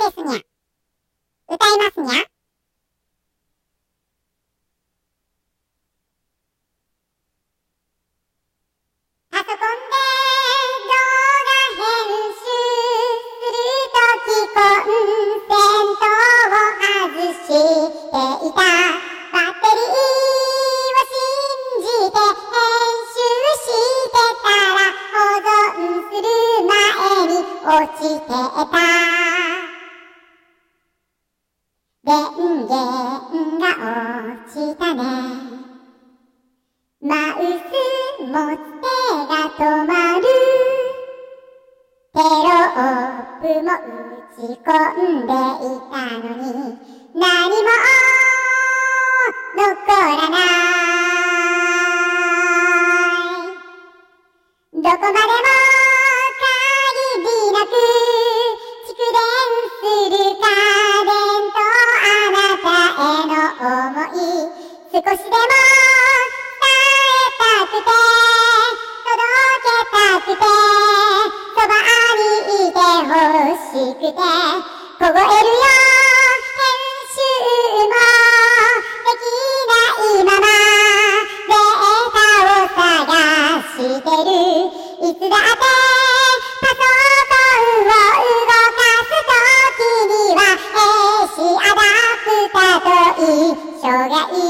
ですにゃ。歌いますにゃ。パソコンで動画編集するときコンセントを外していた。バッテリーを信じて編集してたら保存する前に落ちてた。電源が落ちたね。マウス持つ手が止まる。テロップも打ち込んでいたのに、何も残らない。どこまでも少しでも伝えたくて届けたくてそばにいてほしくて凍えるよ編集もできないままデータを探してるいつだってパソコンを動かすときには映一緒がいい。